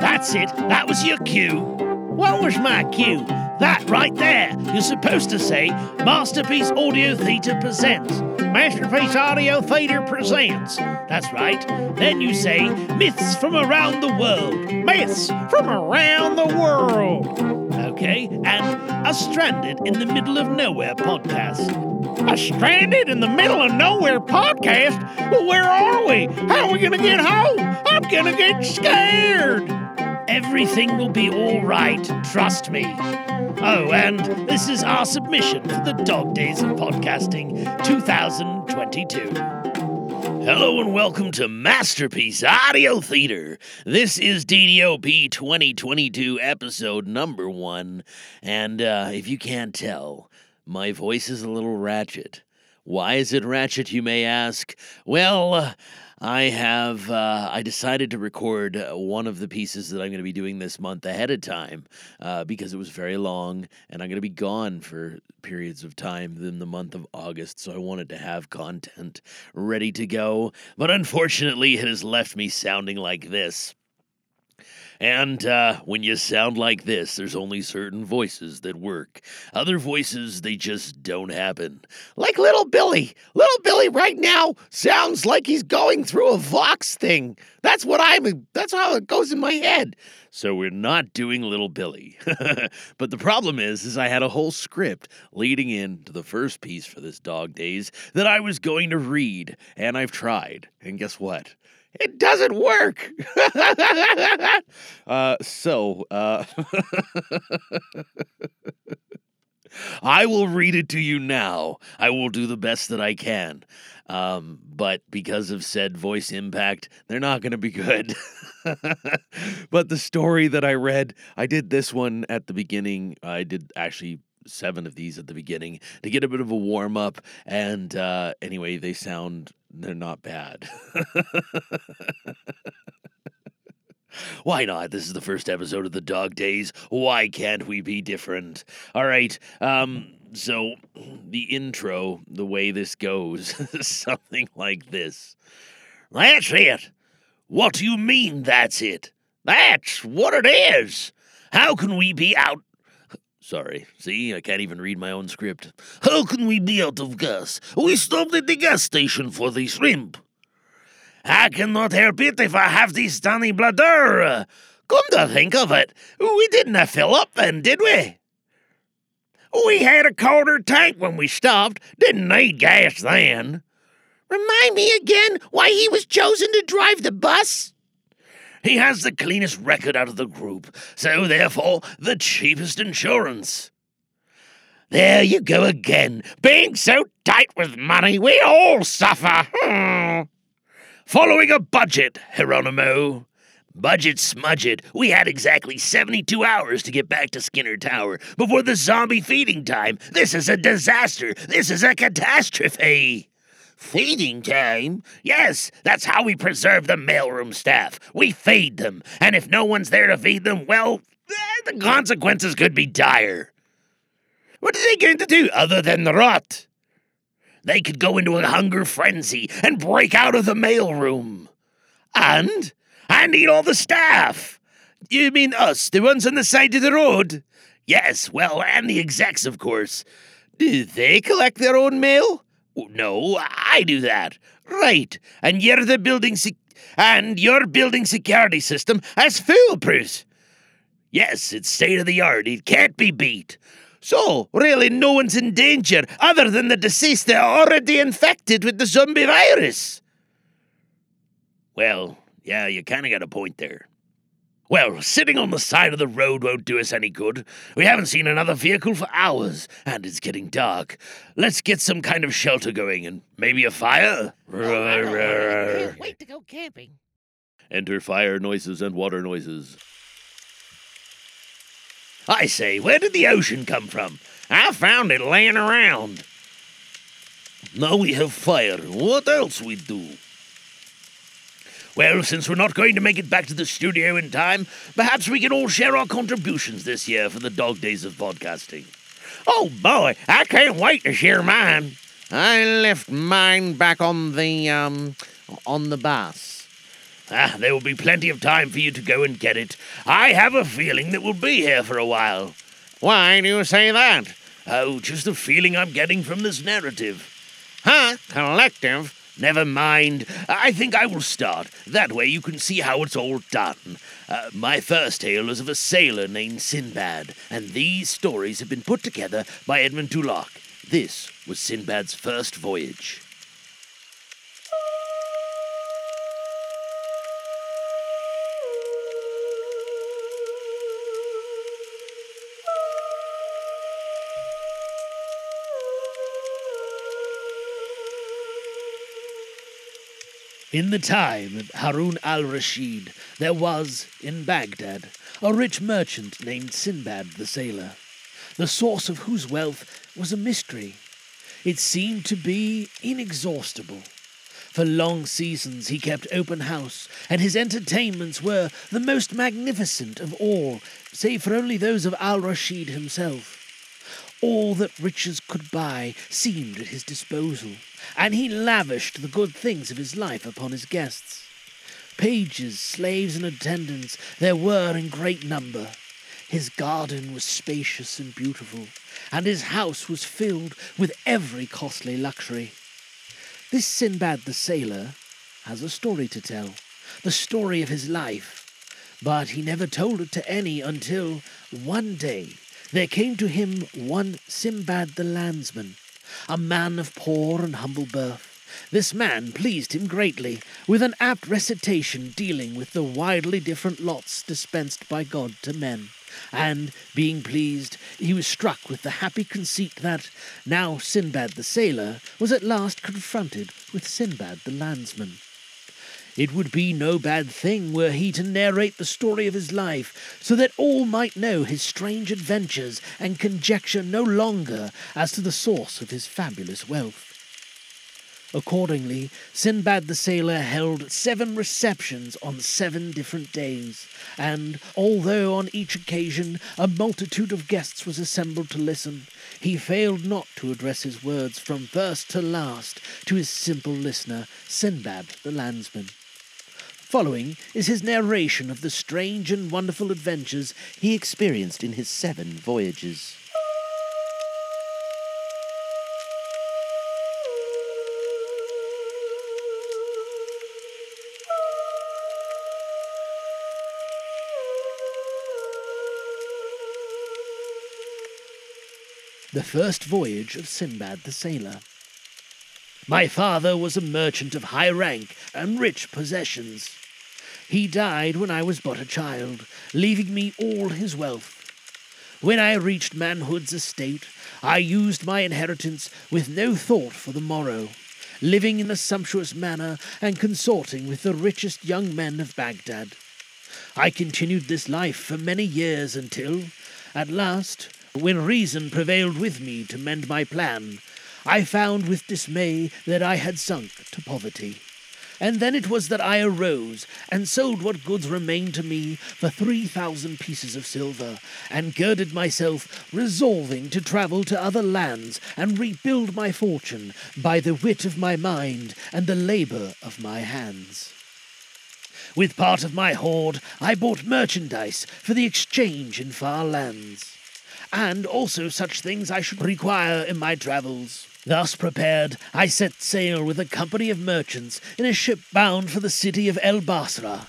That's it. That was your cue. What was my cue? That right there. You're supposed to say Masterpiece Audio Theatre presents. Masterpiece Audio Theatre presents. That's right. Then you say Myths from Around the World. Myths from Around the World. Okay? And a Stranded in the Middle of Nowhere podcast. A Stranded in the Middle of Nowhere podcast? Well, where are we? How are we gonna get home? I'm gonna get scared. Everything will be all right, trust me. Oh, and this is our submission for the Dog Days of Podcasting 2022. Hello and welcome to Masterpiece Audio Theater. This is DDOP 2022, episode number one. And uh, if you can't tell, my voice is a little ratchet. Why is it ratchet, you may ask? Well, uh, I have uh, I decided to record uh, one of the pieces that I'm going to be doing this month ahead of time uh, because it was very long and I'm going to be gone for periods of time in the month of August. So I wanted to have content ready to go, but unfortunately, it has left me sounding like this. And uh, when you sound like this, there's only certain voices that work. Other voices, they just don't happen. Like little Billy. Little Billy right now sounds like he's going through a Vox thing. That's what I'm, that's how it goes in my head. So we're not doing little Billy. but the problem is, is I had a whole script leading into the first piece for this Dog Days that I was going to read, and I've tried. And guess what? It doesn't work. uh, so, uh, I will read it to you now. I will do the best that I can. Um, but because of said voice impact, they're not going to be good. but the story that I read, I did this one at the beginning. I did actually seven of these at the beginning to get a bit of a warm up. And uh, anyway, they sound they're not bad. Why not? This is the first episode of the Dog Days. Why can't we be different? All right. Um so the intro, the way this goes, something like this. That's it. What do you mean that's it? That's what it is. How can we be out Sorry. See, I can't even read my own script. How can we be out of gas? We stopped at the gas station for the shrimp. I cannot help it if I have this tiny bladder. Come to think of it, we didn't fill up then, did we? We had a quarter tank when we stopped, didn't need gas then. Remind me again why he was chosen to drive the bus? He has the cleanest record out of the group, so therefore the cheapest insurance. There you go again, being so tight with money, we all suffer. Hmm. Following a budget, Geronimo. Budget smudget. We had exactly 72 hours to get back to Skinner Tower before the zombie feeding time. This is a disaster. This is a catastrophe. Feeding time? Yes, that's how we preserve the mailroom staff. We feed them, and if no one's there to feed them, well, eh, the consequences could be dire. What are they going to do other than rot? They could go into a hunger frenzy and break out of the mailroom. And? And eat all the staff. You mean us, the ones on the side of the road? Yes, well, and the execs, of course. Do they collect their own mail? No, I do that. Right. And you're the building sec- and your building security system has foolproof. Yes, it's state of the art. It can't be beat. So, really, no one's in danger other than the deceased that are already infected with the zombie virus. Well, yeah, you kind of got a point there. Well, sitting on the side of the road won't do us any good. We haven't seen another vehicle for hours, and it's getting dark. Let's get some kind of shelter going and maybe a fire. I can't wait to go camping. Enter fire noises and water noises. I say, where did the ocean come from? I found it laying around. Now we have fire. What else we do? Well, since we're not going to make it back to the studio in time, perhaps we can all share our contributions this year for the dog days of podcasting. Oh boy, I can't wait to share mine. I left mine back on the, um, on the bus. Ah, there will be plenty of time for you to go and get it. I have a feeling that we'll be here for a while. Why do you say that? Oh, just a feeling I'm getting from this narrative. Huh? Collective? Never mind. I think I will start. That way you can see how it's all done. Uh, my first tale is of a sailor named Sinbad, and these stories have been put together by Edmund Dulac. This was Sinbad's first voyage. In the time of Harun al Rashid, there was, in Baghdad, a rich merchant named Sinbad the Sailor, the source of whose wealth was a mystery. It seemed to be inexhaustible. For long seasons he kept open house, and his entertainments were the most magnificent of all, save for only those of Al Rashid himself. All that riches could buy seemed at his disposal, and he lavished the good things of his life upon his guests. Pages, slaves, and attendants there were in great number. His garden was spacious and beautiful, and his house was filled with every costly luxury. This Sinbad the sailor has a story to tell, the story of his life, but he never told it to any until one day there came to him one Sinbad the landsman, a man of poor and humble birth. This man pleased him greatly, with an apt recitation dealing with the widely different lots dispensed by God to men. And, being pleased, he was struck with the happy conceit that, now Sinbad the sailor was at last confronted with Sinbad the landsman. It would be no bad thing were he to narrate the story of his life, so that all might know his strange adventures and conjecture no longer as to the source of his fabulous wealth. Accordingly, Sinbad the sailor held seven receptions on seven different days, and although on each occasion a multitude of guests was assembled to listen, he failed not to address his words from first to last to his simple listener, Sinbad the landsman. Following is his narration of the strange and wonderful adventures he experienced in his seven voyages. The First Voyage of Sinbad the Sailor. My father was a merchant of high rank and rich possessions. He died when I was but a child, leaving me all his wealth. When I reached manhood's estate, I used my inheritance with no thought for the morrow, living in a sumptuous manner and consorting with the richest young men of Baghdad. I continued this life for many years until, at last, when reason prevailed with me to mend my plan, I found with dismay that I had sunk to poverty. And then it was that I arose and sold what goods remained to me for three thousand pieces of silver, and girded myself, resolving to travel to other lands and rebuild my fortune by the wit of my mind and the labour of my hands. With part of my hoard, I bought merchandise for the exchange in far lands, and also such things I should require in my travels. Thus prepared, I set sail with a company of merchants in a ship bound for the city of El Basra.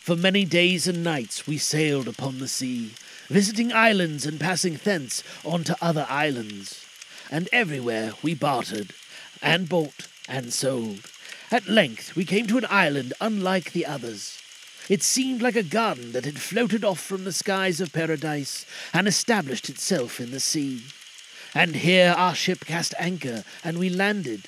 For many days and nights we sailed upon the sea, visiting islands and passing thence on to other islands. And everywhere we bartered, and bought, and sold. At length we came to an island unlike the others. It seemed like a garden that had floated off from the skies of paradise and established itself in the sea. And here our ship cast anchor, and we landed.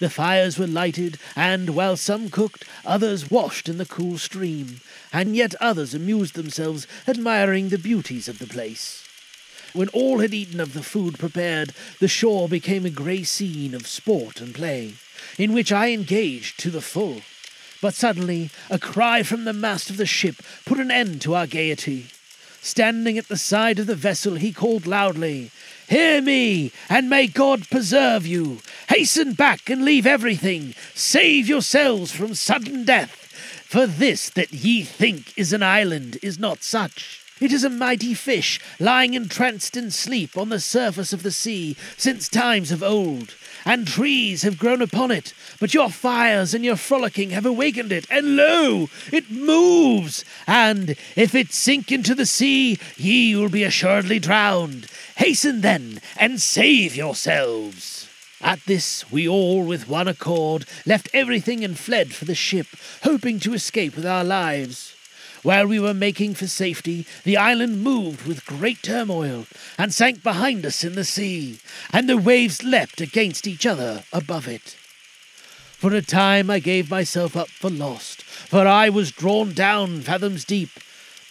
The fires were lighted, and while some cooked, others washed in the cool stream, and yet others amused themselves admiring the beauties of the place. When all had eaten of the food prepared, the shore became a grey scene of sport and play, in which I engaged to the full. But suddenly a cry from the mast of the ship put an end to our gaiety. Standing at the side of the vessel, he called loudly, hear me, and may God preserve you. Hasten back and leave everything. Save yourselves from sudden death. For this that ye think is an island is not such. It is a mighty fish lying entranced in sleep on the surface of the sea since times of old and trees have grown upon it, but your fires and your frolicking have awakened it, and lo, it moves, and if it sink into the sea, ye will be assuredly drowned. Hasten then, and save yourselves. At this, we all, with one accord, left everything and fled for the ship, hoping to escape with our lives. While we were making for safety, the island moved with great turmoil and sank behind us in the sea, and the waves leapt against each other above it. For a time I gave myself up for lost, for I was drawn down fathoms deep.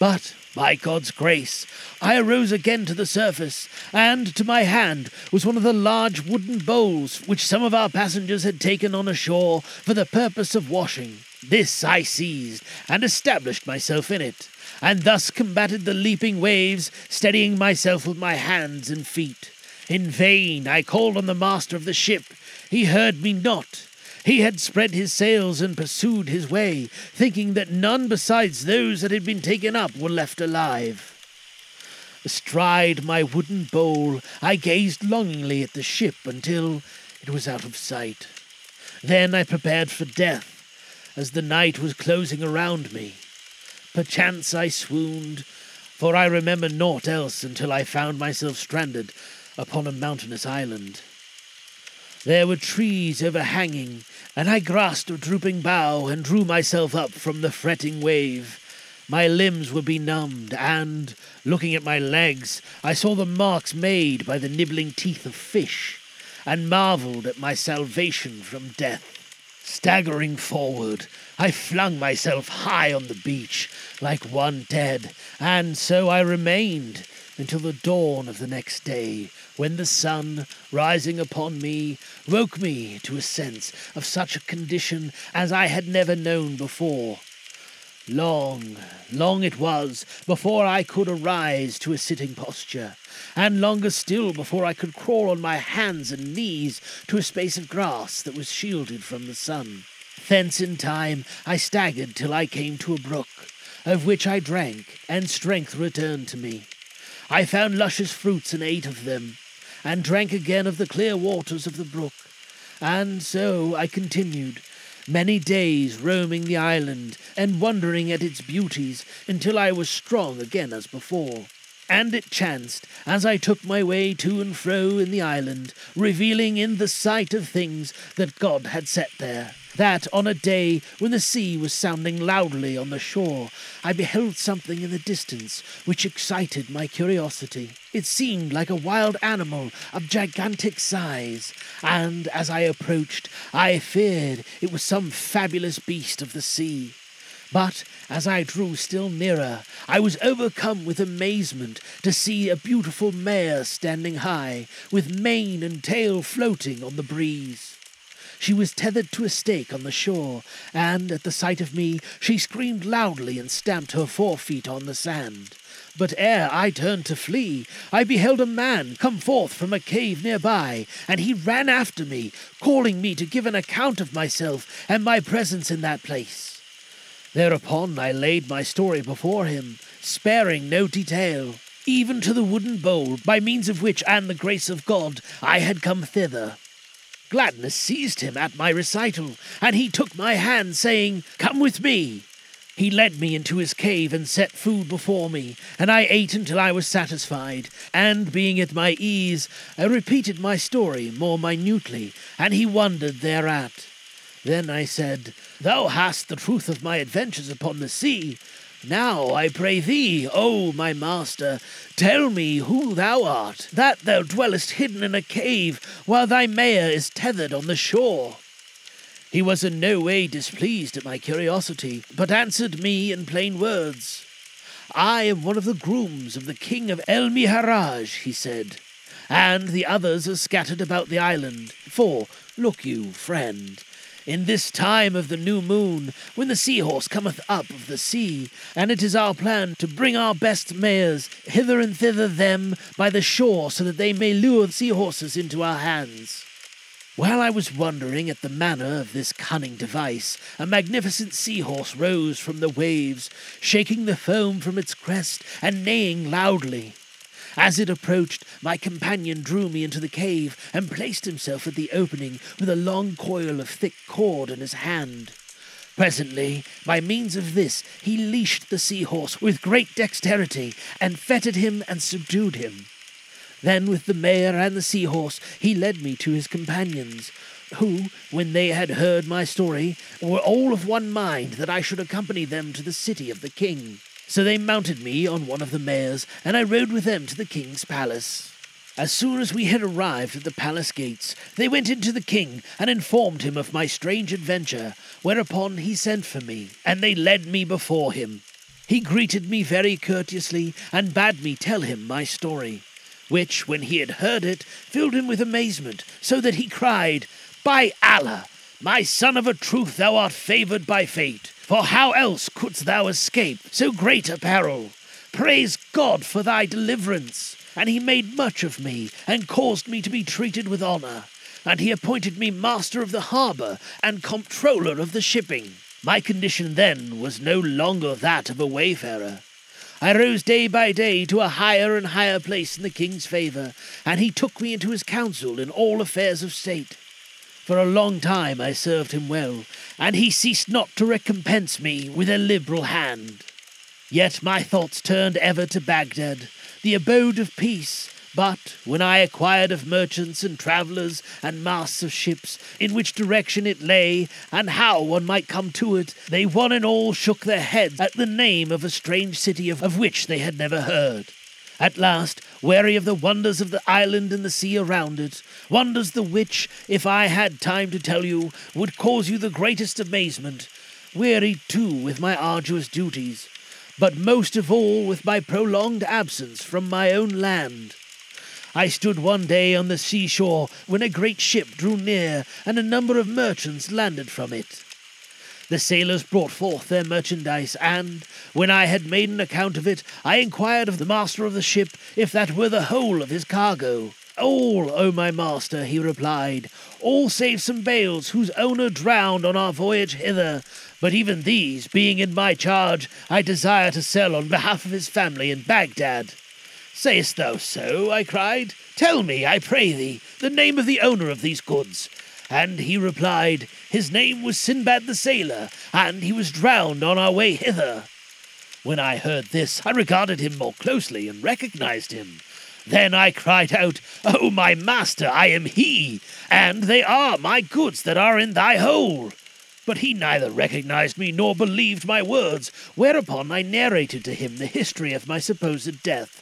But, by God's grace, I arose again to the surface, and to my hand was one of the large wooden bowls which some of our passengers had taken on ashore for the purpose of washing. This I seized, and established myself in it, and thus combated the leaping waves, steadying myself with my hands and feet. In vain I called on the master of the ship. He heard me not. He had spread his sails and pursued his way, thinking that none besides those that had been taken up were left alive. Astride my wooden bowl, I gazed longingly at the ship until it was out of sight. Then I prepared for death as the night was closing around me. Perchance I swooned, for I remember naught else until I found myself stranded upon a mountainous island. There were trees overhanging, and I grasped a drooping bough and drew myself up from the fretting wave. My limbs were benumbed, and, looking at my legs, I saw the marks made by the nibbling teeth of fish, and marveled at my salvation from death. Staggering forward, I flung myself high on the beach, like one dead, and so I remained until the dawn of the next day, when the sun, rising upon me, woke me to a sense of such a condition as I had never known before. Long, long it was before I could arise to a sitting posture, and longer still before I could crawl on my hands and knees to a space of grass that was shielded from the sun. Thence in time I staggered till I came to a brook, of which I drank, and strength returned to me. I found luscious fruits and ate of them, and drank again of the clear waters of the brook. And so I continued, many days roaming the island and wondering at its beauties until I was strong again as before. And it chanced, as I took my way to and fro in the island, revealing in the sight of things that God had set there, that on a day when the sea was sounding loudly on the shore, I beheld something in the distance which excited my curiosity. It seemed like a wild animal of gigantic size, and as I approached, I feared it was some fabulous beast of the sea. But as I drew still nearer, I was overcome with amazement to see a beautiful mare standing high, with mane and tail floating on the breeze. She was tethered to a stake on the shore, and at the sight of me she screamed loudly and stamped her forefeet on the sand. But ere I turned to flee, I beheld a man come forth from a cave near by, and he ran after me, calling me to give an account of myself and my presence in that place. Thereupon I laid my story before him, sparing no detail, even to the wooden bowl by means of which, and the grace of God, I had come thither. Gladness seized him at my recital, and he took my hand, saying, Come with me. He led me into his cave and set food before me, and I ate until I was satisfied, and being at my ease, I repeated my story more minutely, and he wondered thereat. Then I said, Thou hast the truth of my adventures upon the sea. Now I pray thee, O my master, tell me who thou art, that thou dwellest hidden in a cave, while thy mare is tethered on the shore. He was in no way displeased at my curiosity, but answered me in plain words. I am one of the grooms of the king of El Miharaj, he said, and the others are scattered about the island. For, look you, friend, In this time of the new moon, when the seahorse cometh up of the sea, and it is our plan to bring our best mares hither and thither them by the shore, so that they may lure the seahorses into our hands. While I was wondering at the manner of this cunning device, a magnificent seahorse rose from the waves, shaking the foam from its crest and neighing loudly. As it approached, my companion drew me into the cave and placed himself at the opening with a long coil of thick cord in his hand. Presently, by means of this, he leashed the seahorse with great dexterity and fettered him and subdued him. Then, with the mare and the seahorse, he led me to his companions, who, when they had heard my story, were all of one mind that I should accompany them to the city of the king. So they mounted me on one of the mares, and I rode with them to the king's palace. As soon as we had arrived at the palace gates, they went into the king and informed him of my strange adventure, whereupon he sent for me, and they led me before him. He greeted me very courteously and bade me tell him my story which, when he had heard it, filled him with amazement, so that he cried, By Allah, my son of a truth, thou art favoured by fate, for how else couldst thou escape so great a peril? Praise God for thy deliverance. And he made much of me, and caused me to be treated with honour. And he appointed me master of the harbour and comptroller of the shipping. My condition then was no longer that of a wayfarer. I rose day by day to a higher and higher place in the king's favour, and he took me into his council in all affairs of state. For a long time I served him well, and he ceased not to recompense me with a liberal hand. Yet my thoughts turned ever to Baghdad, the abode of peace, but when I acquired of merchants and travellers and masts of ships, in which direction it lay, and how one might come to it, they one and all shook their heads at the name of a strange city of, of which they had never heard. At last, weary of the wonders of the island and the sea around it, wonders the which, if I had time to tell you, would cause you the greatest amazement, weary too with my arduous duties, but most of all with my prolonged absence from my own land. I stood one day on the seashore when a great ship drew near, and a number of merchants landed from it. The sailors brought forth their merchandise, and, when I had made an account of it, I inquired of the master of the ship if that were the whole of his cargo. All, O my master, he replied, all save some bales whose owner drowned on our voyage hither. But even these, being in my charge, I desire to sell on behalf of his family in Baghdad. Sayest thou so? I cried. Tell me, I pray thee, the name of the owner of these goods. And he replied, His name was Sinbad the sailor, and he was drowned on our way hither. When I heard this, I regarded him more closely and recognized him. Then I cried out, O my master, I am he, and they are my goods that are in thy hold. But he neither recognized me nor believed my words, whereupon I narrated to him the history of my supposed death.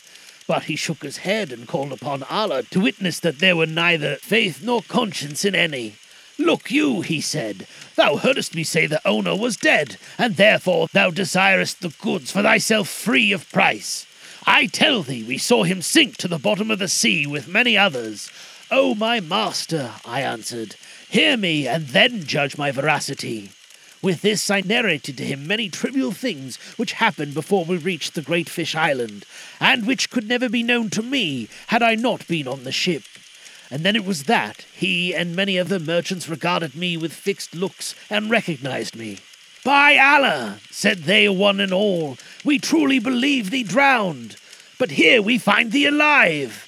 But he shook his head and called upon Allah to witness that there were neither faith nor conscience in any. Look you, he said, thou heardest me say the owner was dead, and therefore thou desirest the goods for thyself free of price. I tell thee, we saw him sink to the bottom of the sea with many others. O my master, I answered, hear me and then judge my veracity. With this I narrated to him many trivial things which happened before we reached the great fish island, and which could never be known to me had I not been on the ship. And then it was that he and many of the merchants regarded me with fixed looks and recognized me. By Allah, said they one and all, we truly believe thee drowned, but here we find thee alive.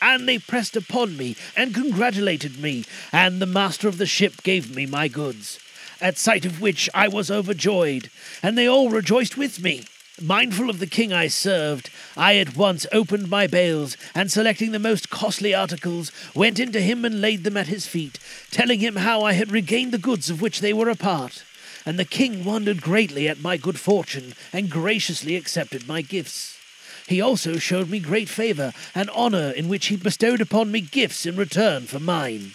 And they pressed upon me and congratulated me, and the master of the ship gave me my goods at sight of which I was overjoyed, and they all rejoiced with me. Mindful of the king I served, I at once opened my bales, and selecting the most costly articles, went into him and laid them at his feet, telling him how I had regained the goods of which they were a part. And the king wondered greatly at my good fortune, and graciously accepted my gifts. He also showed me great favour and honour, in which he bestowed upon me gifts in return for mine.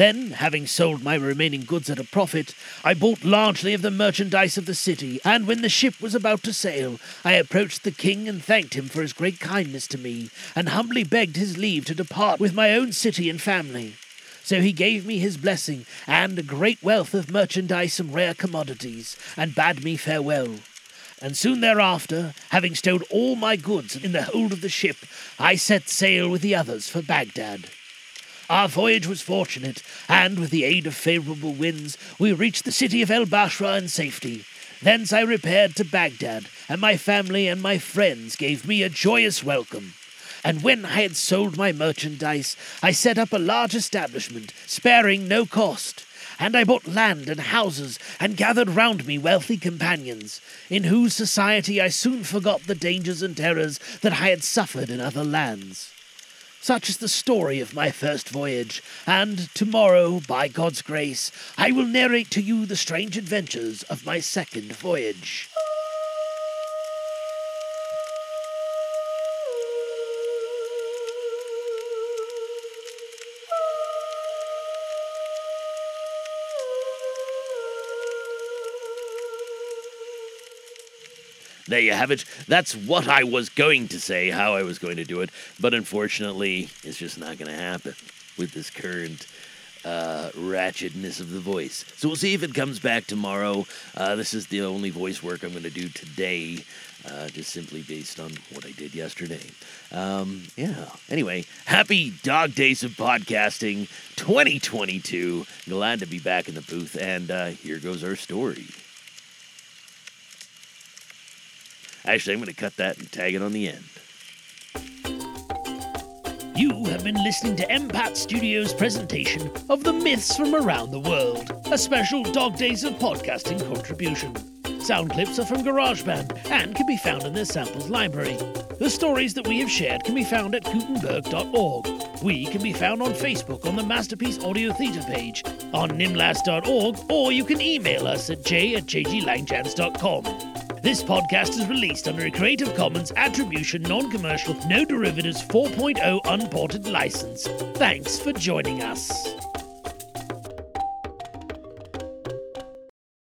Then, having sold my remaining goods at a profit, I bought largely of the merchandise of the city, and when the ship was about to sail, I approached the king and thanked him for his great kindness to me, and humbly begged his leave to depart with my own city and family. So he gave me his blessing and a great wealth of merchandise and rare commodities, and bade me farewell. And soon thereafter, having stowed all my goods in the hold of the ship, I set sail with the others for Baghdad. Our voyage was fortunate, and with the aid of favourable winds, we reached the city of El Bashra in safety. Thence I repaired to Baghdad, and my family and my friends gave me a joyous welcome. And when I had sold my merchandise, I set up a large establishment, sparing no cost. And I bought land and houses, and gathered round me wealthy companions, in whose society I soon forgot the dangers and terrors that I had suffered in other lands. Such is the story of my first voyage, and tomorrow, by God's grace, I will narrate to you the strange adventures of my second voyage. There you have it. That's what I was going to say, how I was going to do it. But unfortunately, it's just not going to happen with this current uh, ratchetness of the voice. So we'll see if it comes back tomorrow. Uh, this is the only voice work I'm going to do today, uh, just simply based on what I did yesterday. Um, yeah. Anyway, happy Dog Days of Podcasting 2022. Glad to be back in the booth. And uh, here goes our story. Actually, I'm going to cut that and tag it on the end. You have been listening to MPAT Studios' presentation of the myths from around the world, a special Dog Days of Podcasting contribution. Sound clips are from GarageBand and can be found in their samples library. The stories that we have shared can be found at gutenberg.org. We can be found on Facebook on the Masterpiece Audio Theatre page, on nimlas.org, or you can email us at j at jglangchance.com. This podcast is released under a Creative Commons Attribution Non Commercial No Derivatives 4.0 Unported license. Thanks for joining us.